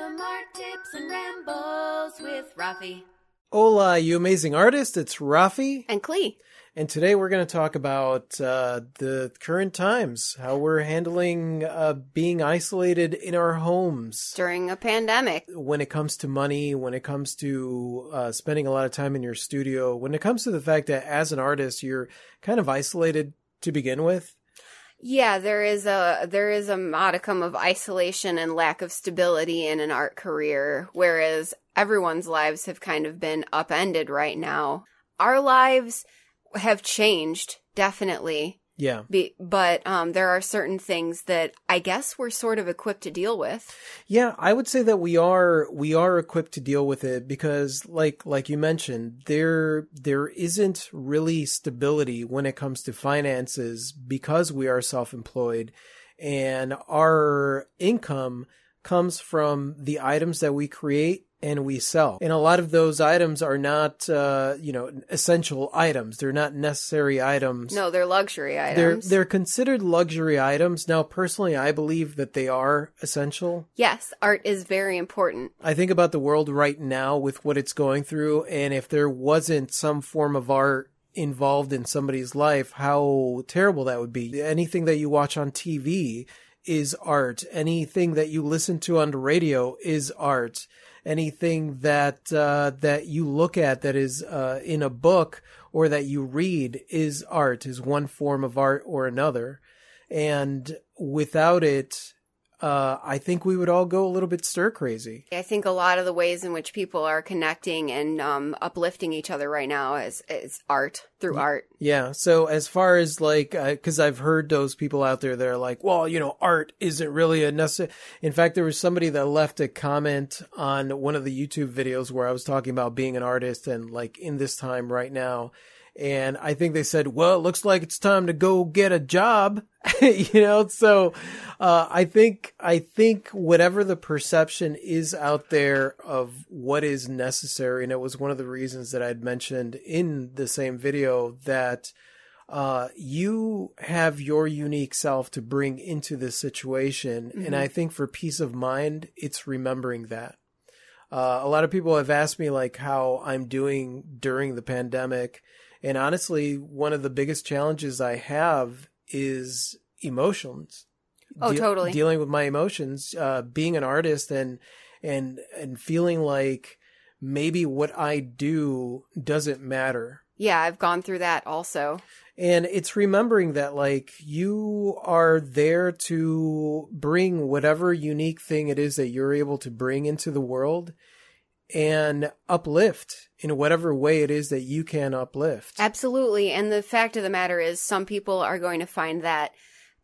Random art tips and rambles with Rafi. Hola, you amazing artist. It's Rafi. And Klee. And today we're going to talk about uh, the current times, how we're handling uh, being isolated in our homes during a pandemic. When it comes to money, when it comes to uh, spending a lot of time in your studio, when it comes to the fact that as an artist, you're kind of isolated to begin with. Yeah, there is a there is a modicum of isolation and lack of stability in an art career, whereas everyone's lives have kind of been upended right now. Our lives have changed definitely yeah. Be, but um, there are certain things that I guess we're sort of equipped to deal with. Yeah, I would say that we are we are equipped to deal with it because like like you mentioned, there there isn't really stability when it comes to finances because we are self-employed and our income comes from the items that we create and we sell. And a lot of those items are not, uh, you know, essential items. They're not necessary items. No, they're luxury items. They're they're considered luxury items. Now, personally, I believe that they are essential. Yes, art is very important. I think about the world right now with what it's going through, and if there wasn't some form of art involved in somebody's life, how terrible that would be. Anything that you watch on TV is art. Anything that you listen to on the radio is art anything that uh, that you look at that is uh, in a book or that you read is art, is one form of art or another, and without it, uh, I think we would all go a little bit stir crazy. I think a lot of the ways in which people are connecting and um, uplifting each other right now is, is art through yeah. art. Yeah. So as far as like, because uh, I've heard those people out there that are like, well, you know, art isn't really a necessary. In fact, there was somebody that left a comment on one of the YouTube videos where I was talking about being an artist and like in this time right now and I think they said, "Well, it looks like it's time to go get a job," you know. So, uh, I think I think whatever the perception is out there of what is necessary, and it was one of the reasons that I'd mentioned in the same video that uh, you have your unique self to bring into this situation, mm-hmm. and I think for peace of mind, it's remembering that. Uh, a lot of people have asked me like how I'm doing during the pandemic and honestly, one of the biggest challenges I have is emotions. Oh, De- totally. Dealing with my emotions, uh, being an artist and, and, and feeling like maybe what I do doesn't matter. Yeah, I've gone through that also. And it's remembering that like you are there to bring whatever unique thing it is that you're able to bring into the world and uplift in whatever way it is that you can uplift. Absolutely. And the fact of the matter is, some people are going to find that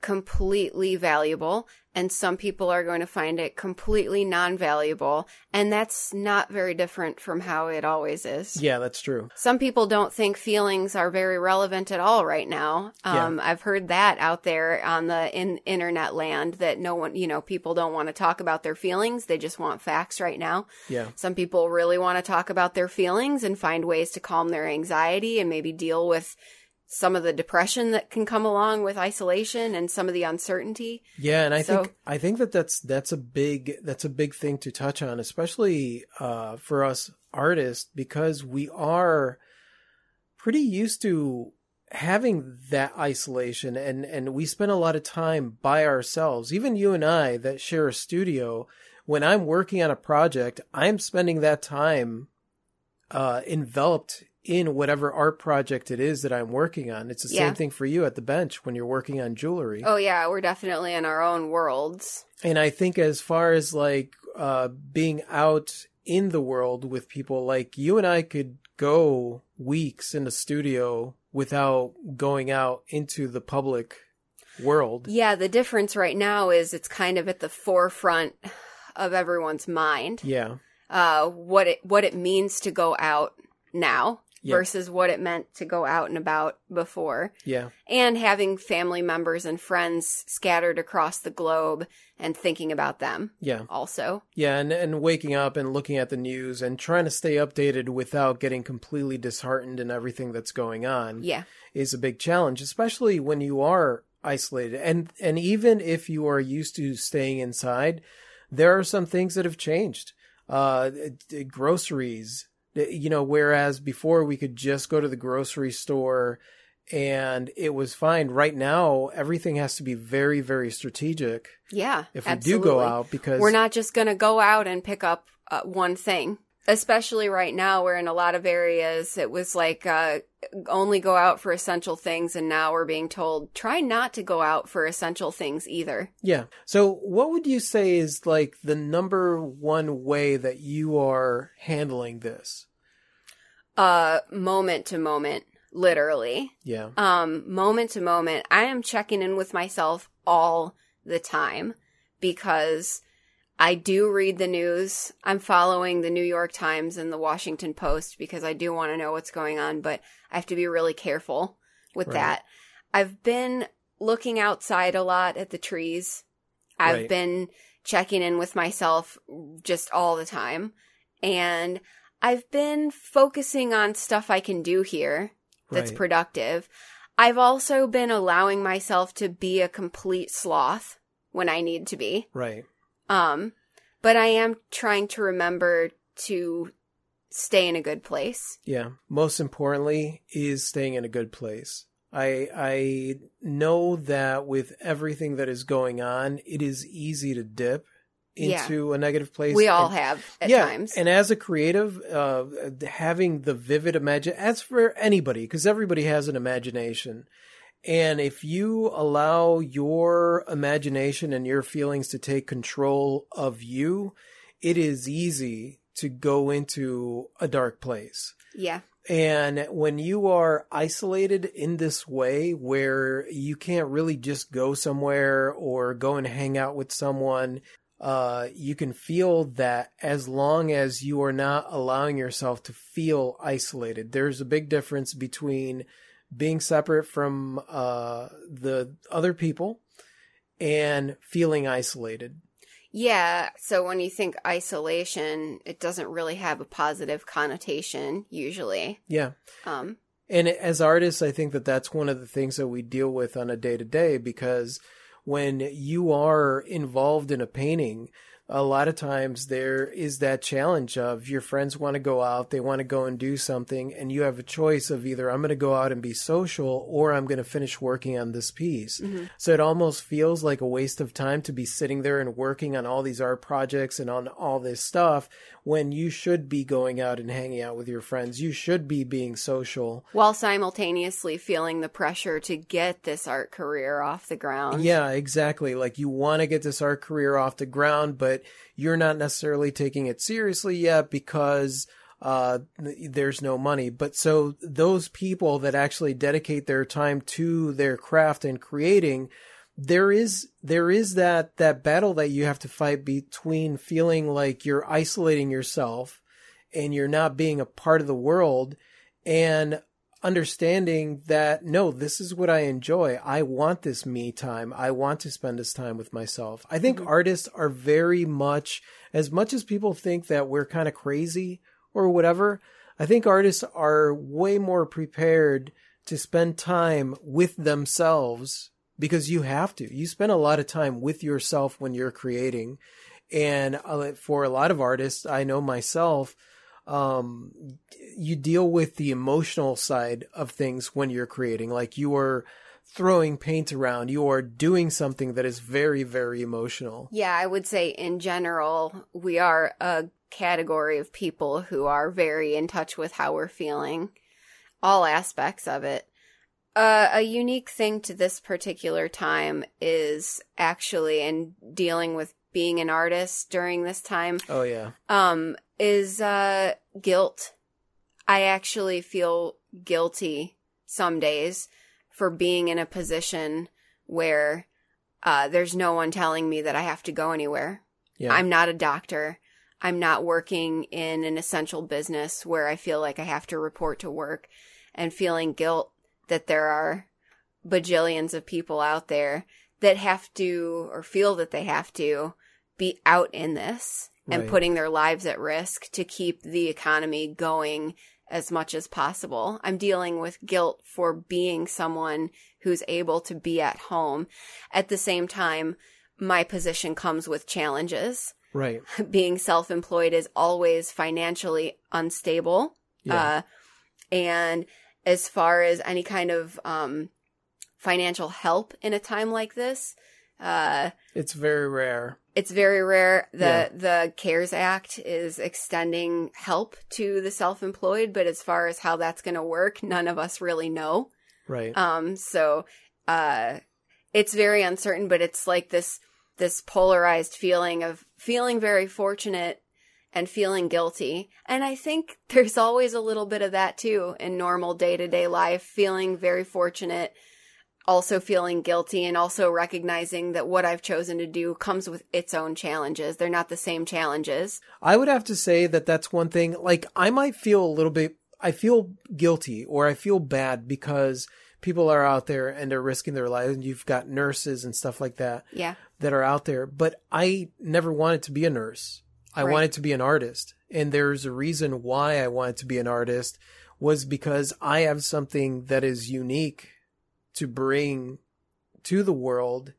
completely valuable and some people are going to find it completely non-valuable and that's not very different from how it always is. Yeah that's true. Some people don't think feelings are very relevant at all right now. Um, yeah. i've heard that out there on the in internet land that no one you know people don't want to talk about their feelings they just want facts right now. Yeah. Some people really want to talk about their feelings and find ways to calm their anxiety and maybe deal with some of the depression that can come along with isolation and some of the uncertainty. Yeah, and I so, think I think that that's that's a big that's a big thing to touch on, especially uh, for us artists because we are pretty used to having that isolation and and we spend a lot of time by ourselves even you and I that share a studio when I'm working on a project I'm spending that time uh enveloped in whatever art project it is that I'm working on. It's the yeah. same thing for you at the bench when you're working on jewelry. Oh yeah, we're definitely in our own worlds. And I think as far as like uh being out in the world with people like you and I could go weeks in the studio without going out into the public world. Yeah, the difference right now is it's kind of at the forefront of everyone's mind. Yeah. Uh what it what it means to go out now versus what it meant to go out and about before. Yeah. And having family members and friends scattered across the globe and thinking about them. Yeah. Also. Yeah, and, and waking up and looking at the news and trying to stay updated without getting completely disheartened in everything that's going on. Yeah. Is a big challenge, especially when you are isolated. And and even if you are used to staying inside, there are some things that have changed. Uh, groceries, you know, whereas before we could just go to the grocery store and it was fine. Right now, everything has to be very, very strategic Yeah. if we absolutely. do go out because We're not just going to go out and pick up uh, one thing. Especially right now, we're in a lot of areas it was like uh, only go out for essential things, and now we're being told try not to go out for essential things either. Yeah. So, what would you say is like the number one way that you are handling this? Uh, moment to moment, literally. Yeah. um, moment to moment, I am checking in with myself all the time because I do read the news. I'm following the New York Times and the Washington Post because I do want to know what's going on, but I have to be really careful with Right. that. I've been looking outside a lot at the trees. I've Right. been checking in with myself just all the time. And I've been focusing on stuff I can do here that's Right. productive. I've also been allowing myself to be a complete sloth when I need to be. Right. Um, but I am trying to remember to stay in a good place. Yeah. Most importantly is staying in a good place. I I know that with everything that is going on, it is easy to dip Yeah. into a negative place. We all and- have at yeah, times. And as a creative, uh, having the vivid imagine as for anybody, because everybody has an imagination. And if you allow your imagination and your feelings to take control of you, it is easy to go into a dark place. yeah. And when you are isolated in this way, where you can't really just go somewhere or go and hang out with someone, uh, you can feel that as long as you are not allowing yourself to feel isolated. There's a big difference between being separate from uh, the other people and feeling isolated. Yeah. So when you think isolation, it doesn't really have a positive connotation usually. Yeah. Um, And as artists, I think that that's one of the things that we deal with on a day to day because when you are involved in a painting, a lot of times there is that challenge of your friends want to go out, they want to go and do something, and you have a choice of either I'm going to go out and be social or I'm going to finish working on this piece. Mm-hmm. So it almost feels like a waste of time to be sitting there and working on all these art projects and on all this stuff when you should be going out and hanging out with your friends. You should be being social. while simultaneously feeling the pressure to get this art career off the ground. Yeah, exactly. Like you want to get this art career off the ground, but you're not necessarily taking it seriously yet because uh, there's no money. But so those people that actually dedicate their time to their craft and creating, there is there is that that battle that you have to fight between feeling like you're isolating yourself and you're not being a part of the world and understanding that no, this is what I enjoy. I want this me time. I want to spend this time with myself. I think artists are very much, as much as people think that we're kind of crazy or whatever, I think artists are way more prepared to spend time with themselves because you have to. You spend a lot of time with yourself when you're creating. And uh, for a lot of artists, I know myself, um, you deal with the emotional side of things when you're creating. Like you are throwing paint around, you are doing something that is very, very emotional. Yeah, I would say in general, we are a category of people who are very in touch with how we're feeling, all aspects of it. Uh, a unique thing to this particular time is actually in dealing with being an artist during this time Oh yeah. um is uh guilt. I actually feel guilty some days for being in a position where uh there's no one telling me that i have to go anywhere. Yeah. i'm not a doctor. I'm not working in an essential business where i feel like i have to report to work and feeling guilt that there are bajillions of people out there that have to or feel that they have to be out in this and Right. putting their lives at risk to keep the economy going as much as possible. I'm dealing with guilt for being someone who's able to be at home. At the same time, my position comes with challenges. Right. being self-employed is always financially unstable. Yeah. Uh, and as far as any kind of um, financial help in a time like this, uh, it's very rare. it's very rare. The Yeah. the CARES Act is extending help to the self-employed, but as far as how that's going to work, none of us really know. Right. Um, so uh, it's very uncertain, but it's like this this polarized feeling of feeling very fortunate and feeling guilty. And I think there's always a little bit of that too in normal day to day life, feeling very fortunate, also feeling guilty, and also recognizing that what I've chosen to do comes with its own challenges. They're not the same challenges. I would have to say that that's one thing. Like, I might feel a little bit, I feel guilty or I feel bad because people are out there and they're risking their lives. And you've got nurses and stuff like that Yeah. that are out there. But I never wanted to be a nurse. I Right. wanted to be an artist. And there's a reason why I wanted to be an artist was because I have something that is unique to bring to the world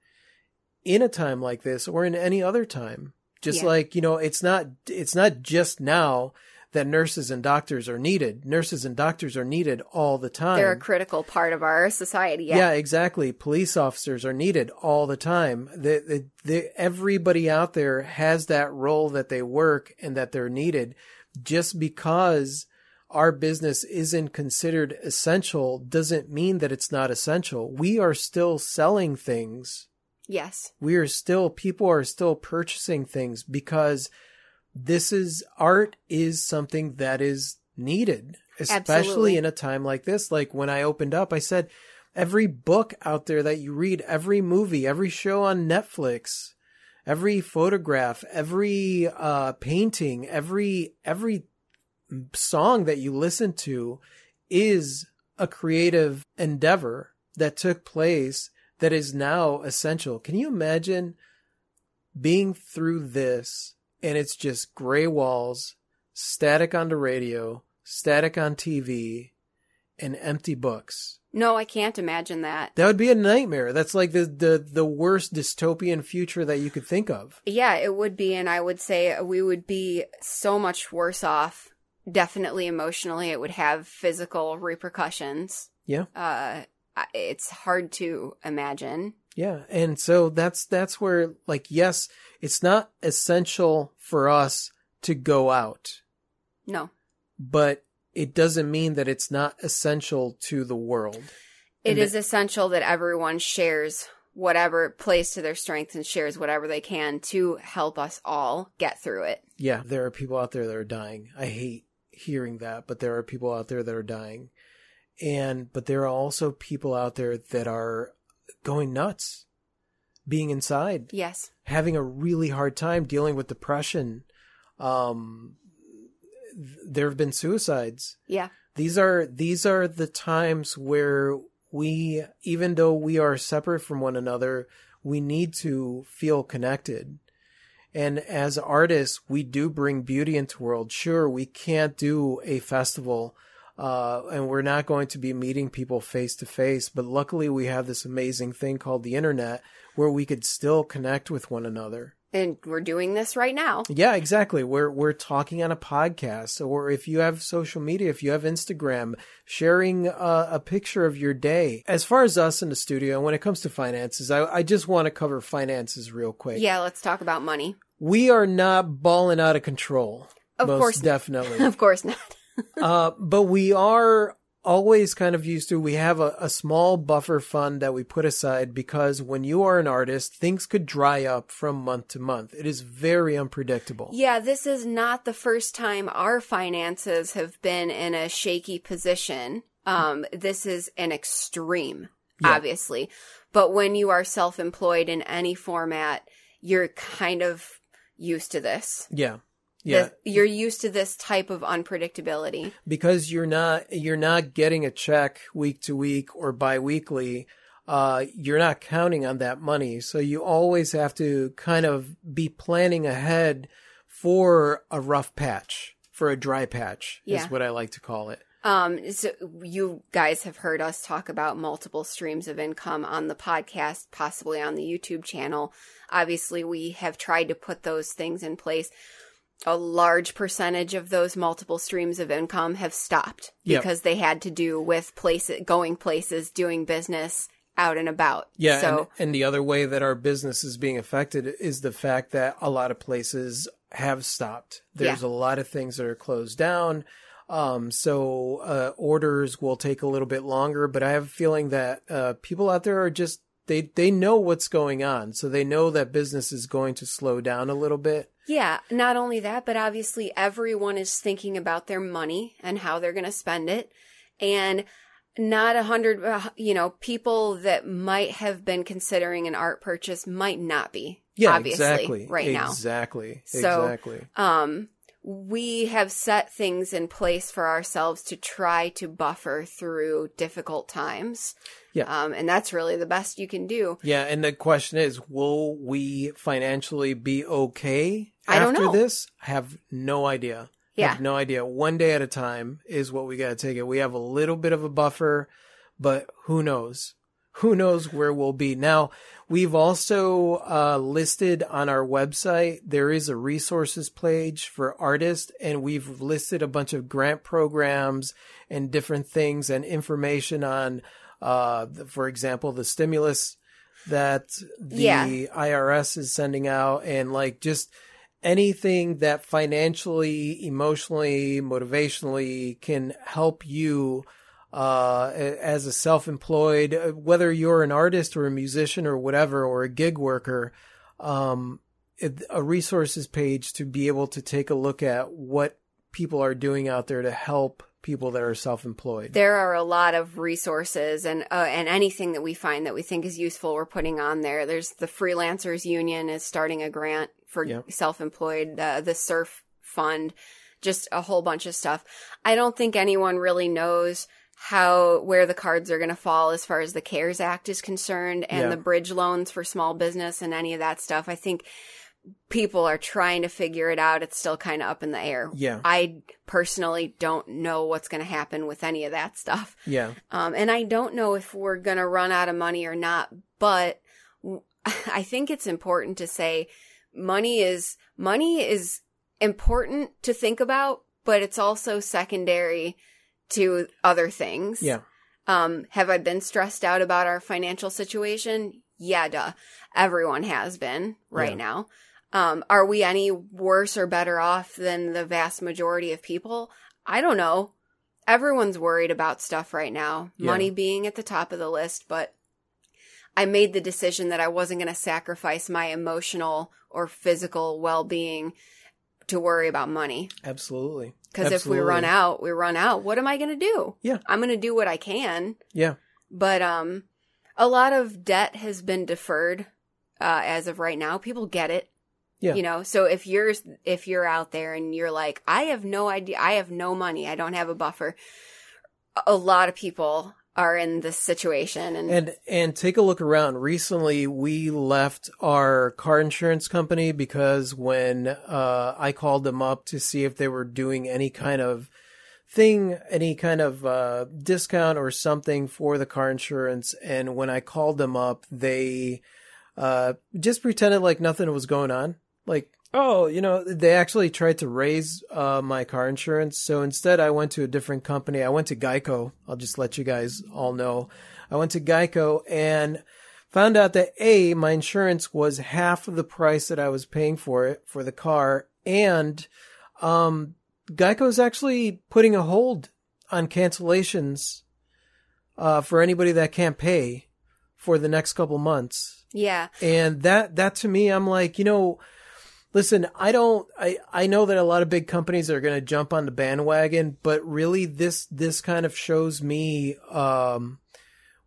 in a time like this or in any other time. Just Yeah. like, you know, it's not it's not just now that nurses and doctors are needed. Nurses and doctors are needed all the time. They're a critical part of our society. Yeah. Yeah. exactly. Police officers are needed all the time. The, the, the, everybody out there has that role that they work and that they're needed. Just because our business isn't considered essential doesn't mean that it's not essential. We are still selling things. Yes. We are still, people are still purchasing things because this is art is something that is needed, especially Absolutely. in a time like this. Like when I opened up, I said, every book out there that you read, every movie, every show on Netflix, every photograph, every uh, painting, every every song that you listen to is a creative endeavor that took place that is now essential. Can you imagine being through this and it's just gray walls, static on the radio, static on TV, and empty books? No, I can't imagine that. That would be a nightmare. That's like the, the, the worst dystopian future that you could think of. Yeah, it would be. And I would say we would be so much worse off. Definitely emotionally, it would have physical repercussions. Yeah. Uh, it's hard to imagine. Yeah, and so that's that's where like yes, it's not essential for us to go out, No, but it doesn't mean that it's not essential to the world. it And is essential that everyone shares whatever plays to their strengths and shares whatever they can to help us all get through it. Yeah, there are people out there that are dying. I hate hearing that, but there are people out there that are dying. And but there are also people out there that are going nuts being inside. Yes. having a really hard time dealing with depression. Um, th- there have been suicides. Yeah. These are these are the times where we, even though we are separate from one another, we need to feel connected. And as artists, we do bring beauty into the world. Sure, we can't do a festival, uh, and we're not going to be meeting people face to face, but luckily we have this amazing thing called the internet where we could still connect with one another. And we're doing this right now. Yeah, exactly. We're we're talking on a podcast, or if you have social media, if you have Instagram, sharing a, a picture of your day. As far as us in the studio, when it comes to finances, I, I just want to cover finances real quick. Yeah, let's talk about money. we are not balling out of control. Of most course- definitely. Of course not. uh, but we are always kind of used to. We have a, a small buffer fund that we put aside because when you are an artist, things could dry up from month to month. It is very unpredictable. Yeah, this is not the first time our finances have been in a shaky position. Um, this is an extreme, Yeah. obviously. But when you are self employed in any format, you're kind of used to this. Yeah. Yeah. You're used to this type of unpredictability. because you're not you're not getting a check week to week or biweekly uh you're not counting on that money so you always have to kind of be planning ahead for a rough patch for a dry patch Yeah. is what i like to call it Um, so you guys have heard us talk about multiple streams of income on the podcast, possibly on the YouTube channel. Obviously, we have tried to put those things in place. A large percentage of those multiple streams of income have stopped Yep. because they had to do with places, going places, doing business out and about. Yeah, So and, and the other way that our business is being affected is the fact that a lot of places have stopped. There's a lot of things that are closed down. Um, so uh, orders will take a little bit longer, but I have a feeling that uh, people out there are just they they know what's going on, so they know that business is going to slow down a little bit. Yeah, not only that, but obviously everyone is thinking about their money and how they're going to spend it. And not a hundred, uh, you know, people that might have been considering an art purchase might not be. Yeah, obviously, exactly. right now. exactly, So- exactly. Um, we have set things in place for ourselves to try to buffer through difficult times. Yeah. Um, and that's really the best you can do. Yeah, and the question is, will we financially be okay I don't after know. this? I have no idea. I Yeah. have no idea. One day at a time is what we got to take it. We have a little bit of a buffer, but who knows? Who knows where we'll be? Now, we've also uh, listed on our website, there is a resources page for artists, and we've listed a bunch of grant programs and different things and information on, uh, for example, the stimulus that the Yeah. IRS is sending out and like just anything that financially, emotionally, motivationally can help you uh, as a self-employed, uh, whether you're an artist or a musician or whatever, or a gig worker, um, it, a resources page to be able to take a look at what people are doing out there to help people that are self-employed. There are a lot of resources and uh, and anything that we find that we think is useful, we're putting on there. There's the Freelancers Union is starting a grant for Yeah. self-employed, uh, the CERF Fund, just a whole bunch of stuff. I don't think anyone really knows how where the cards are going to fall as far as the CARES Act is concerned and Yeah. the bridge loans for small business and any of that stuff. I think people are trying to figure it out. It's still kind of up in the air. Yeah. I personally don't know what's going to happen with any of that stuff. yeah. Um, and I don't know if we're going to run out of money or not, but w- I think it's important to say money is, money is important to think about, but it's also secondary to other things. Yeah. Um, have I been stressed out about our financial situation? Yeah, duh. Everyone has been right Yeah. now. Um, are we any worse or better off than the vast majority of people? I don't know. Everyone's worried about stuff right now, Yeah. money being at the top of the list, but I made the decision that I wasn't going to sacrifice my emotional or physical well being to worry about money. Absolutely. Because if we run out, we run out. What am I going to do? Yeah. I'm going to do what I can. Yeah. But um, a lot of debt has been deferred uh, as of right now. People get it. Yeah. You know, so if you're if you're out there and you're like, I have no idea, I have no money, I don't have a buffer. A lot of people are in this situation, and, And and take a look around. Recently, we left our car insurance company because when uh, I called them up to see if they were doing any kind of thing, any kind of uh, discount or something for the car insurance, and when I called them up, they uh, just pretended like nothing was going on. Like, oh, you know, they actually tried to raise uh, my car insurance. So instead, I went to a different company. I went to Geico. I'll just let you guys all know. I went to Geico and found out that A, my insurance was half of the price that I was paying for it for the car. And um, Geico's actually putting a hold on cancellations uh, for anybody that can't pay for the next couple months. yeah, And that that to me, I'm like, you know, listen, I don't I I know that a lot of big companies are going to jump on the bandwagon, but really this this kind of shows me um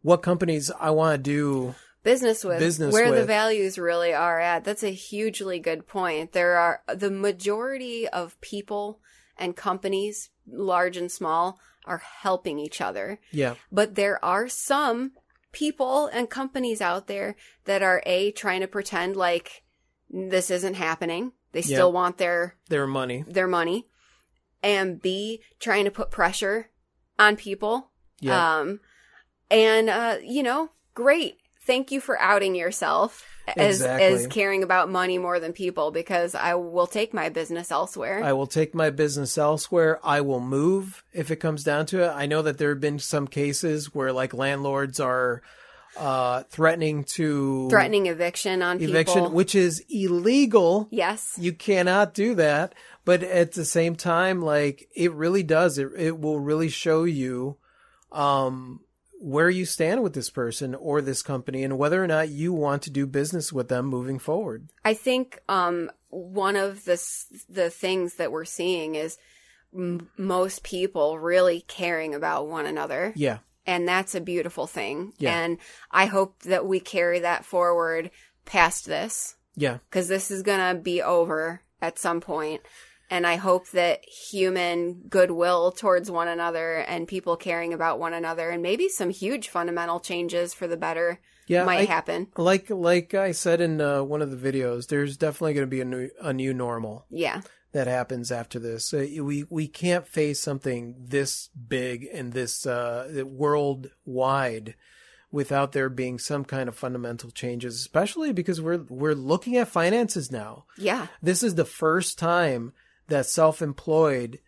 what companies I want to do. business with Business where the values really are at. That's a hugely good point. There are the majority of people and companies, large and small, are helping each other. Yeah. But there are some people and companies out there that are A, trying to pretend like this isn't happening. They still want their Their money. their money. And B, trying to put pressure on people. Yeah. Um, and uh, you know, great. Thank you for outing yourself as Exactly. as caring about money more than people because I will take my business elsewhere. I will take my business elsewhere. I will move if it comes down to it. I know that there have been some cases where like landlords are uh, threatening to Threatening eviction on eviction, people. which is illegal. yes. You cannot do that. But at the same time, like it really does. It it will really show you um where you stand with this person or this company and whether or not you want to do business with them moving forward. I think um, one of the the things that we're seeing is m- most people really caring about one another, Yeah. And that's a beautiful thing. Yeah. And I hope that we carry that forward past this Yeah. because this is gonna be over at some point. And I hope that human goodwill towards one another and people caring about one another and maybe some huge fundamental changes for the better Yeah. might I- happen. like like I said in uh, one of the videos, there's definitely going to be a new a new normal Yeah. That happens after this. We we can't face something this big and this uh, worldwide without there being some kind of fundamental changes, especially because we're we're looking at finances now. Yeah. This is the first time that self-employed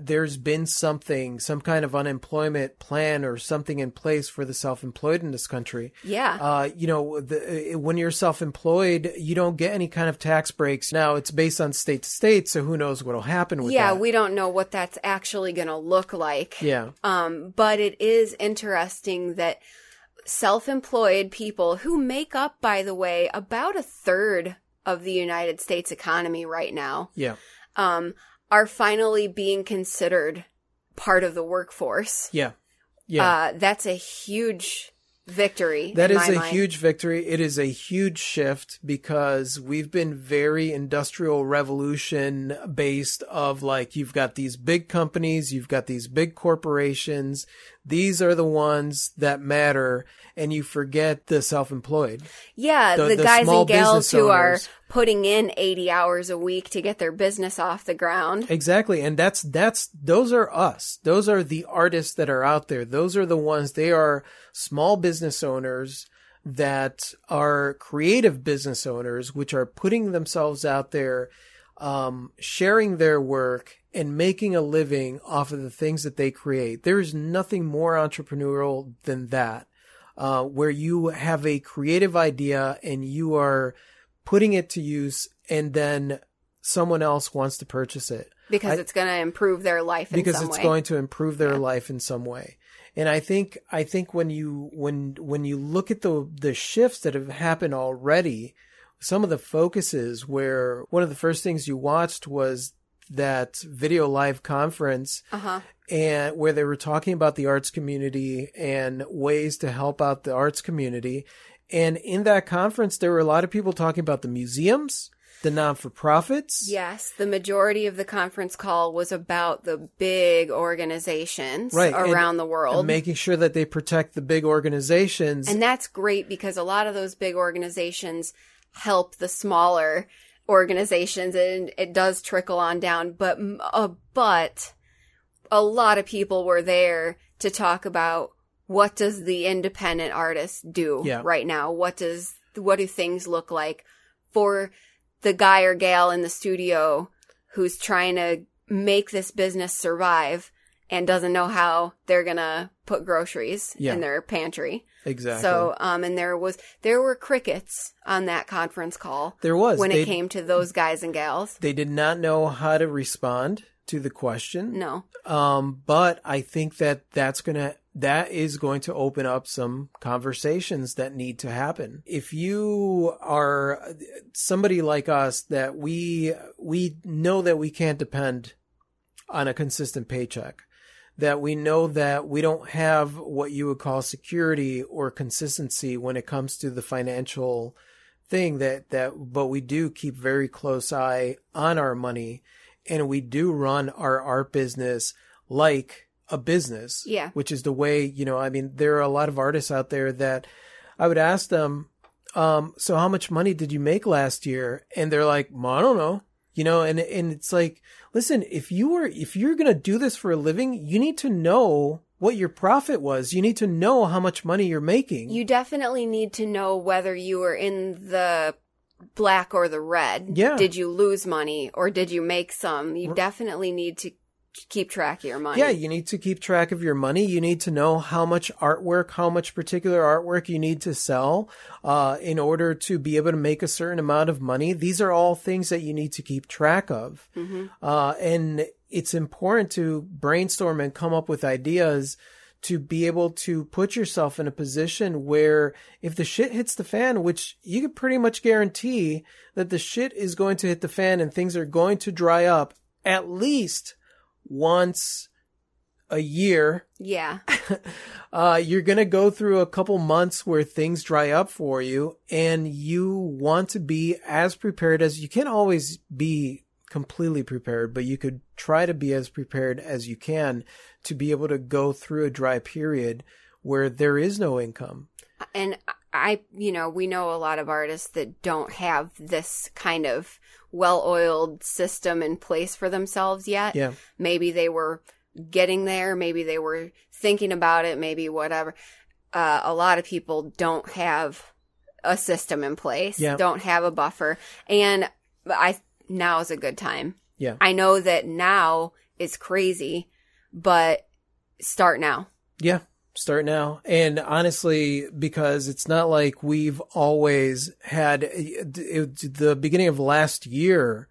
there's been something, some kind of unemployment plan or something in place for the self-employed in this country Yeah. uh, you know, the, uh, when you're self-employed, you don't get any kind of tax breaks. Now it's based on state to state, so who knows what'll happen with that. yeah, that. we don't know what that's actually going to look like. yeah, Um, but it is interesting that self-employed people who make up, by the way, about a third of the United States economy right now, yeah, um, are finally being considered part of the workforce. yeah, yeah. Uh, that's a huge victory. That is a mind. huge victory. It is a huge shift because we've been very industrial revolution based of like you've got these big companies, you've got these big corporations. These are the ones that matter and you forget the self-employed. Yeah, the- the, the guys and gals who are putting in 80 hours a week to get their business off the ground. Exactly. And that's, that's, those are us. Those are the artists that are out there. Those are the ones, they are small business owners that are creative business owners, which are putting themselves out there, um, sharing their work and making a living off of the things that they create. There is nothing more entrepreneurial than that. Uh, where you have a creative idea and you are putting it to use and then someone else wants to purchase it because I- it's going to improve their life in because it's way. going to improve their Yeah. life in some way. And I think I think when you when when you look at the the shifts that have happened already, some of the focuses where one of the first things you watched was that video live conference uh-huh. and where they were talking about the arts community and ways to help out the arts community. And in that conference, there were a lot of people talking about the museums, the non for profits. Yes, the majority of the conference call was about the big organizations Right, and- around the world. And making sure that they protect the big organizations. And that's great because a lot of those big organizations help the smaller organizations and it does trickle on down but uh, but a lot of people were there to talk about what does the independent artist do Yeah. right now what does what do things look like for the guy or gal in the studio who's trying to make this business survive and doesn't know how they're gonna put groceries Yeah. in their pantry. exactly. So, um, and there was there were crickets on that conference call there was when they, it came to those guys and gals. They did not know how to respond to the question. No, Um, but I think that that's gonna that is going to open up some conversations that need to happen. If you are somebody like us that we we know that we can't depend on a consistent paycheck, that we know that we don't have what you would call security or consistency when it comes to the financial thing that that but we do keep very close eye on our money and we do run our art business like a business. Yeah. Which is the way, you know, I mean, there are a lot of artists out there that I would ask them, um, so how much money did you make last year? And they're like, well, I don't know. You know, and and it's like, listen, if you were if you're going to do this for a living, you need to know what your profit was. You need to know how much money you're making. You definitely need to know whether you were in the black or the red. Yeah. Did you lose money or did you make some? You definitely need to keep track of your money. Yeah, you need to keep track of your money. You need to know how much artwork, how much particular artwork you need to sell uh, in order to be able to make a certain amount of money. These are all things that you need to keep track of. Uh, and it's important to brainstorm and come up with ideas to be able to put yourself in a position where if the shit hits the fan, which you can pretty much guarantee that the shit is going to hit the fan and things are going to dry up at least once a year, Yeah. uh, you're going to go through a couple months where things dry up for you and you want to be as prepared as you can always be completely prepared, but you could try to be as prepared as you can to be able to go through a dry period where there is no income. And I, you know, we know a lot of artists that don't have this kind of well oiled system in place for themselves yet. Yeah. Maybe they were getting there. Maybe they were thinking about it. Maybe whatever. Uh, a lot of people don't have a system in place, Yeah. don't have a buffer. And I, now is a good time. Yeah. I know that now is crazy, but start now. Yeah, start now. And honestly, because it's not like we've always had it, the beginning of last year,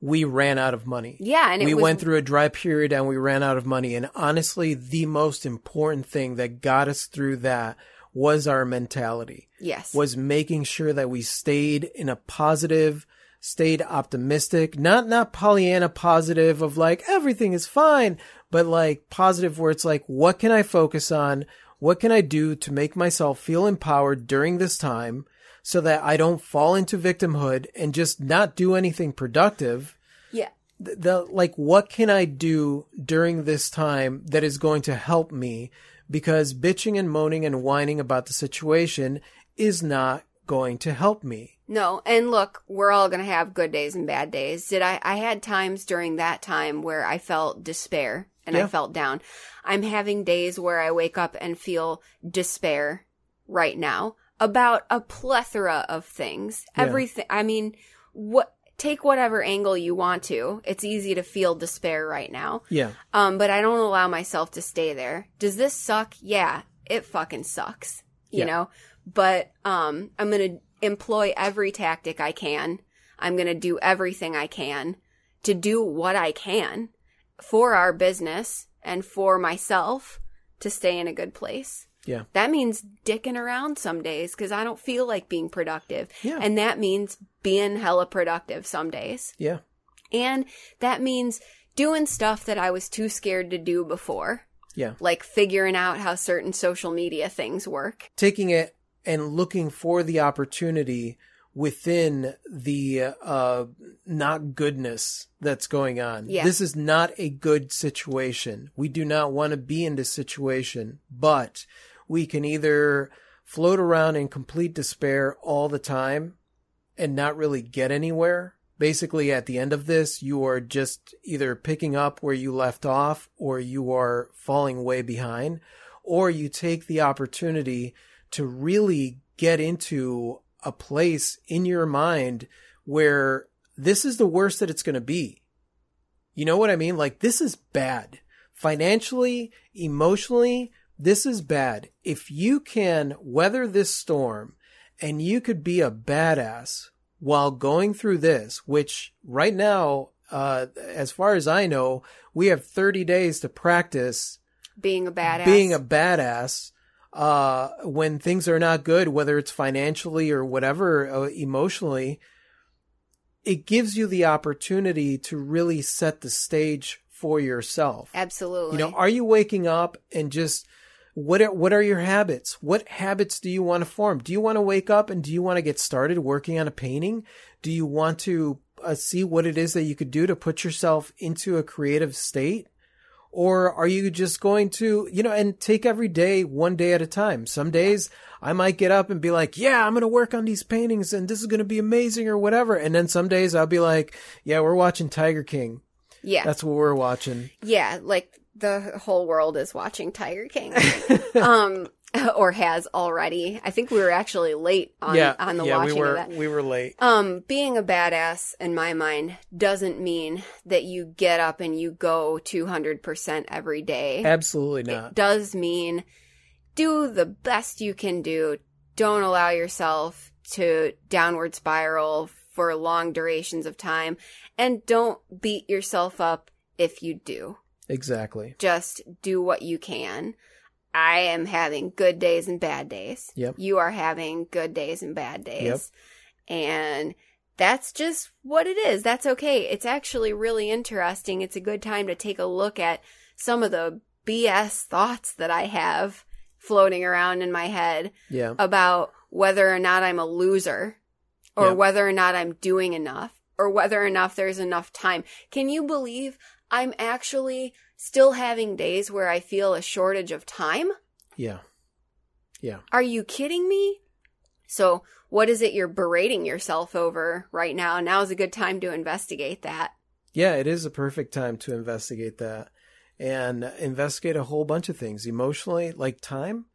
we ran out of money. Yeah. And it we was, went through a dry period and we ran out of money. And honestly, the most important thing that got us through that was our mentality, yes. was making sure that we stayed in a positive, stayed optimistic, not, not Pollyanna positive of like, everything is fine, but like positive where it's like, what can I focus on? What can I do to make myself feel empowered during this time so that I don't fall into victimhood and just not do anything productive? yeah. the, the like what can I do during this time that is going to help me because bitching and moaning and whining about the situation is not going to help me. No, and look, we're all going to have good days and bad days. Did I I had times during that time where I felt despair and I felt down. I'm having days where I wake up and feel despair right now about a plethora of things. Yeah. Everything I mean, what take whatever angle you want to. It's easy to feel despair right now. Yeah. Um, but I don't allow myself to stay there. Does this suck? Yeah, it fucking sucks. You Yeah. know? But um I'm gonna employ every tactic I can. I'm gonna do everything I can to do what I can for our business and for myself to stay in a good place. Yeah. That means dicking around some days because I don't feel like being productive. Yeah. And that means being hella productive some days. Yeah. And that means doing stuff that I was too scared to do before, Yeah. like figuring out how certain social media things work. Taking it and looking for the opportunity within the uh not goodness that's going on. Yeah. This is not a good situation. We do not want to be in this situation, but we can either float around in complete despair all the time and not really get anywhere. Basically, at the end of this, you are just either picking up where you left off or you are falling way behind, or you take the opportunity to really get into a place in your mind where this is the worst that it's going to be. You know what I mean? Like, this is bad. Financially, emotionally, this is bad. If you can weather this storm and you could be a badass while going through this, which right now, uh, as far as I know, we have 30 days to practice Being a badass. being a badass uh, when things are not good, whether it's financially or whatever, uh, emotionally, it gives you the opportunity to really set the stage for yourself. Absolutely. You know, are you waking up and just what are, what are your habits? What habits do you want to form? Do you want to wake up and do you want to get started working on a painting? Do you want to uh, see what it is that you could do to put yourself into a creative state? Or are you just going to, you know, and take every day one day at a time? Some days I might get up and be like, yeah, I'm going to work on these paintings and this is going to be amazing or whatever. And then some days I'll be like, yeah, we're watching Tiger King. Yeah. That's what we're watching. Yeah, like the whole world is watching Tiger King. um or has already. I think we were actually late on yeah. on the yeah, watching we were, of that. we were late. Um, being a badass in my mind doesn't mean that you get up and you go 200% every day. Absolutely It not. does mean do the best you can do. Don't allow yourself to downward spiral for long durations of time. And don't beat yourself up if you do. Exactly. Just do what you can. I am having good days and bad days. Yep. You are having good days and bad days. And that's just what it is. That's okay. It's actually really interesting. It's a good time to take a look at some of the BS thoughts that I have floating around in my head Yeah. about whether or not I'm a loser or Yep. whether or not I'm doing enough or whether or not there's enough time. Can you believe I'm actually still having days where I feel a shortage of time? Yeah. Yeah. Are you kidding me? So, what is it you're berating yourself over right now? Now is a good time to investigate that. Yeah, it is a perfect time to investigate that and investigate a whole bunch of things emotionally, like time.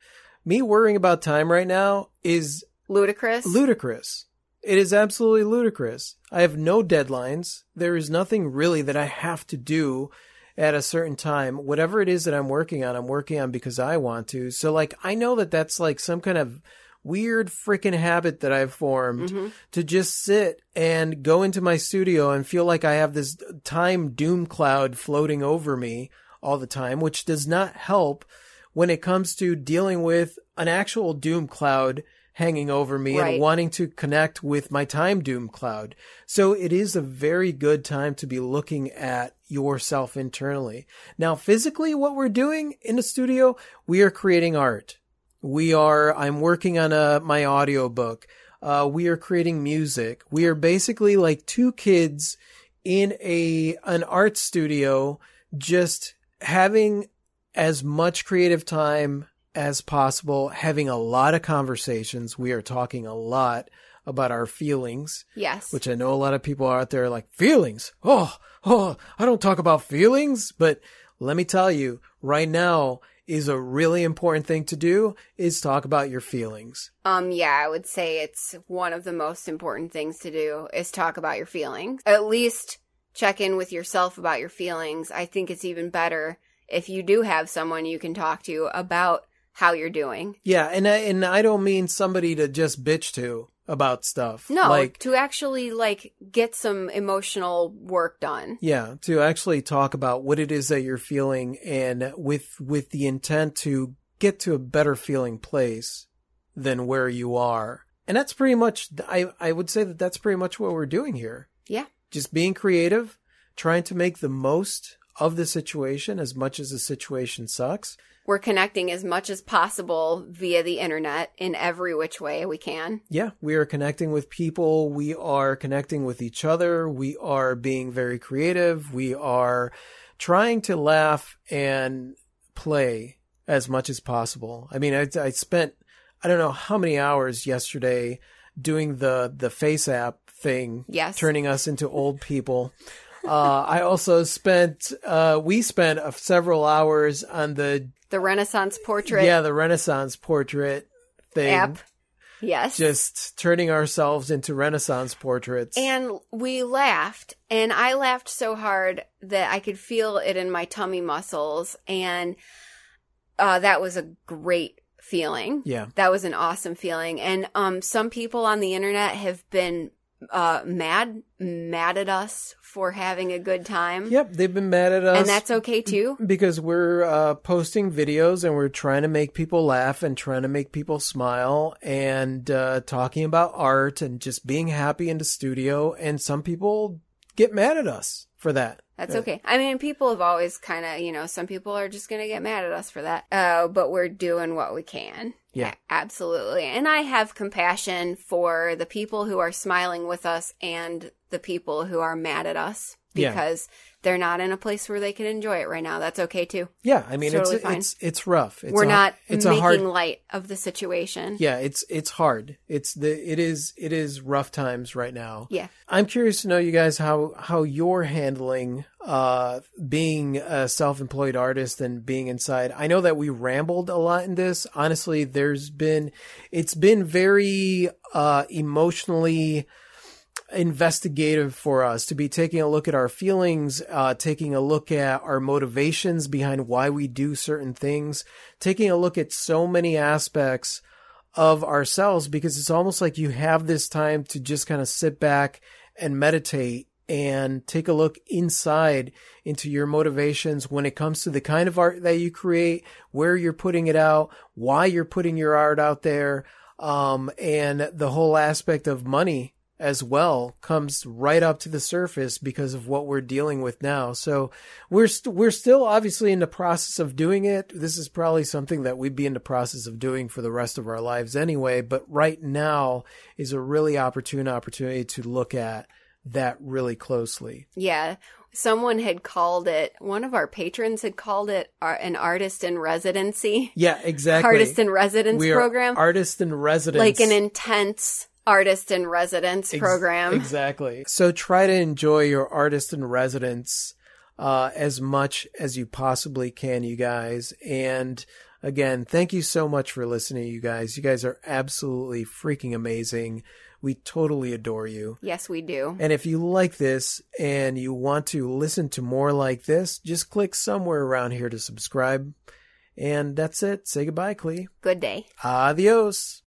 Me worrying about time right now is Ludicrous. ludicrous. It is absolutely ludicrous. I have no deadlines. There is nothing really that I have to do at a certain time. Whatever it is that I'm working on, I'm working on because I want to. So, like, I know that that's like some kind of weird freaking habit that I've formed Mhm. to just sit and go into my studio and feel like I have this time doom cloud floating over me all the time, which does not help when it comes to dealing with an actual doom cloud hanging over me Right. and wanting to connect with my time doom cloud. So it is a very good time to be looking at yourself internally. Now, physically, what we're doing in the studio, we are creating art. We are, I'm working on a, my audiobook. Uh, we are creating music. We are basically like two kids in a, an art studio, just having as much creative time as possible, having a lot of conversations. We are talking a lot about our feelings, Yes. which I know a lot of people out there are like, feelings? Oh, oh, I don't talk about feelings. But let me tell you, right now is a really important thing to do is talk about your feelings. Um, yeah, I would say it's one of the most important things to do is talk about your feelings. At least check in with yourself about your feelings. I think it's even better if you do have someone you can talk to about how you're doing. Yeah. And I, and I don't mean somebody to just bitch to about stuff. No, Like, to actually like get some emotional work done. Yeah, to actually talk about what it is that you're feeling and with with the intent to get to a better feeling place than where you are. And that's pretty much I I would say that that's pretty much what we're doing here. Yeah. Just being creative, trying to make the most of the situation as much as the situation sucks. We're connecting as much as possible via the internet in every which way we can. Yeah, we are connecting with people. We are connecting with each other. We are being very creative. We are trying to laugh and play as much as possible. I mean, I, I spent, I don't know how many hours yesterday doing the, the FaceApp thing, Yes. turning us into old people. Uh, I also spent, uh, we spent several hours on the, The Renaissance portrait yeah, the Renaissance portrait thing app. Yes. just turning ourselves into Renaissance portraits. And we laughed, and I laughed so hard that I could feel it in my tummy muscles, and uh, that was a great feeling. yeah, That was an awesome feeling. And um, some people on the internet have been uh, mad, mad at us for having a good time, yep, they've been mad at us, and that's okay too. because we're uh, posting videos and we're trying to make people laugh and trying to make people smile and uh, talking about art and just being happy in the studio. And some people get mad at us for that. That's okay. I mean, people have always kind of, you know, some people are just going to get mad at us for that. Uh, but we're doing what we can. Yeah. Absolutely. And I have compassion for the people who are smiling with us and the people who are mad at us. Yeah. because they're not in a place where they can enjoy it right now. That's okay too. Yeah, I mean Totally it's fine. it's it's rough. It's We're a- not it's making a hard light of the situation. Yeah, it's it's hard. It's the it is it is rough times right now. Yeah. I'm curious to know you guys how how you're handling uh being a self-employed artist and being inside. I know that we rambled a lot in this. Honestly, there's been it's been very uh emotionally investigative for us to be taking a look at our feelings, uh, taking a look at our motivations behind why we do certain things, taking a look at so many aspects of ourselves because it's almost like you have this time to just kind of sit back and meditate and take a look inside into your motivations when it comes to the kind of art that you create, where you're putting it out, why you're putting your art out there, um, and the whole aspect of money as well comes right up to the surface because of what we're dealing with now. So we're st- we're still obviously in the process of doing it. This is probably something that we'd be in the process of doing for the rest of our lives anyway, but right now is a really opportune opportunity to look at that really closely. Yeah. Someone had called it, one of our patrons had called it an artist in residency, Yeah, exactly. artist in residence we program, artist in residence. like an intense artist in residence Ex- program. Exactly. So try to enjoy your artist in residence uh, as much as you possibly can, you guys. And again, thank you so much for listening, you guys. You guys are absolutely freaking amazing. We totally adore you. Yes, we do. And if you like this and you want to listen to more like this, just click somewhere around here to subscribe. And that's it. Say goodbye, Clee. Good day. Adios.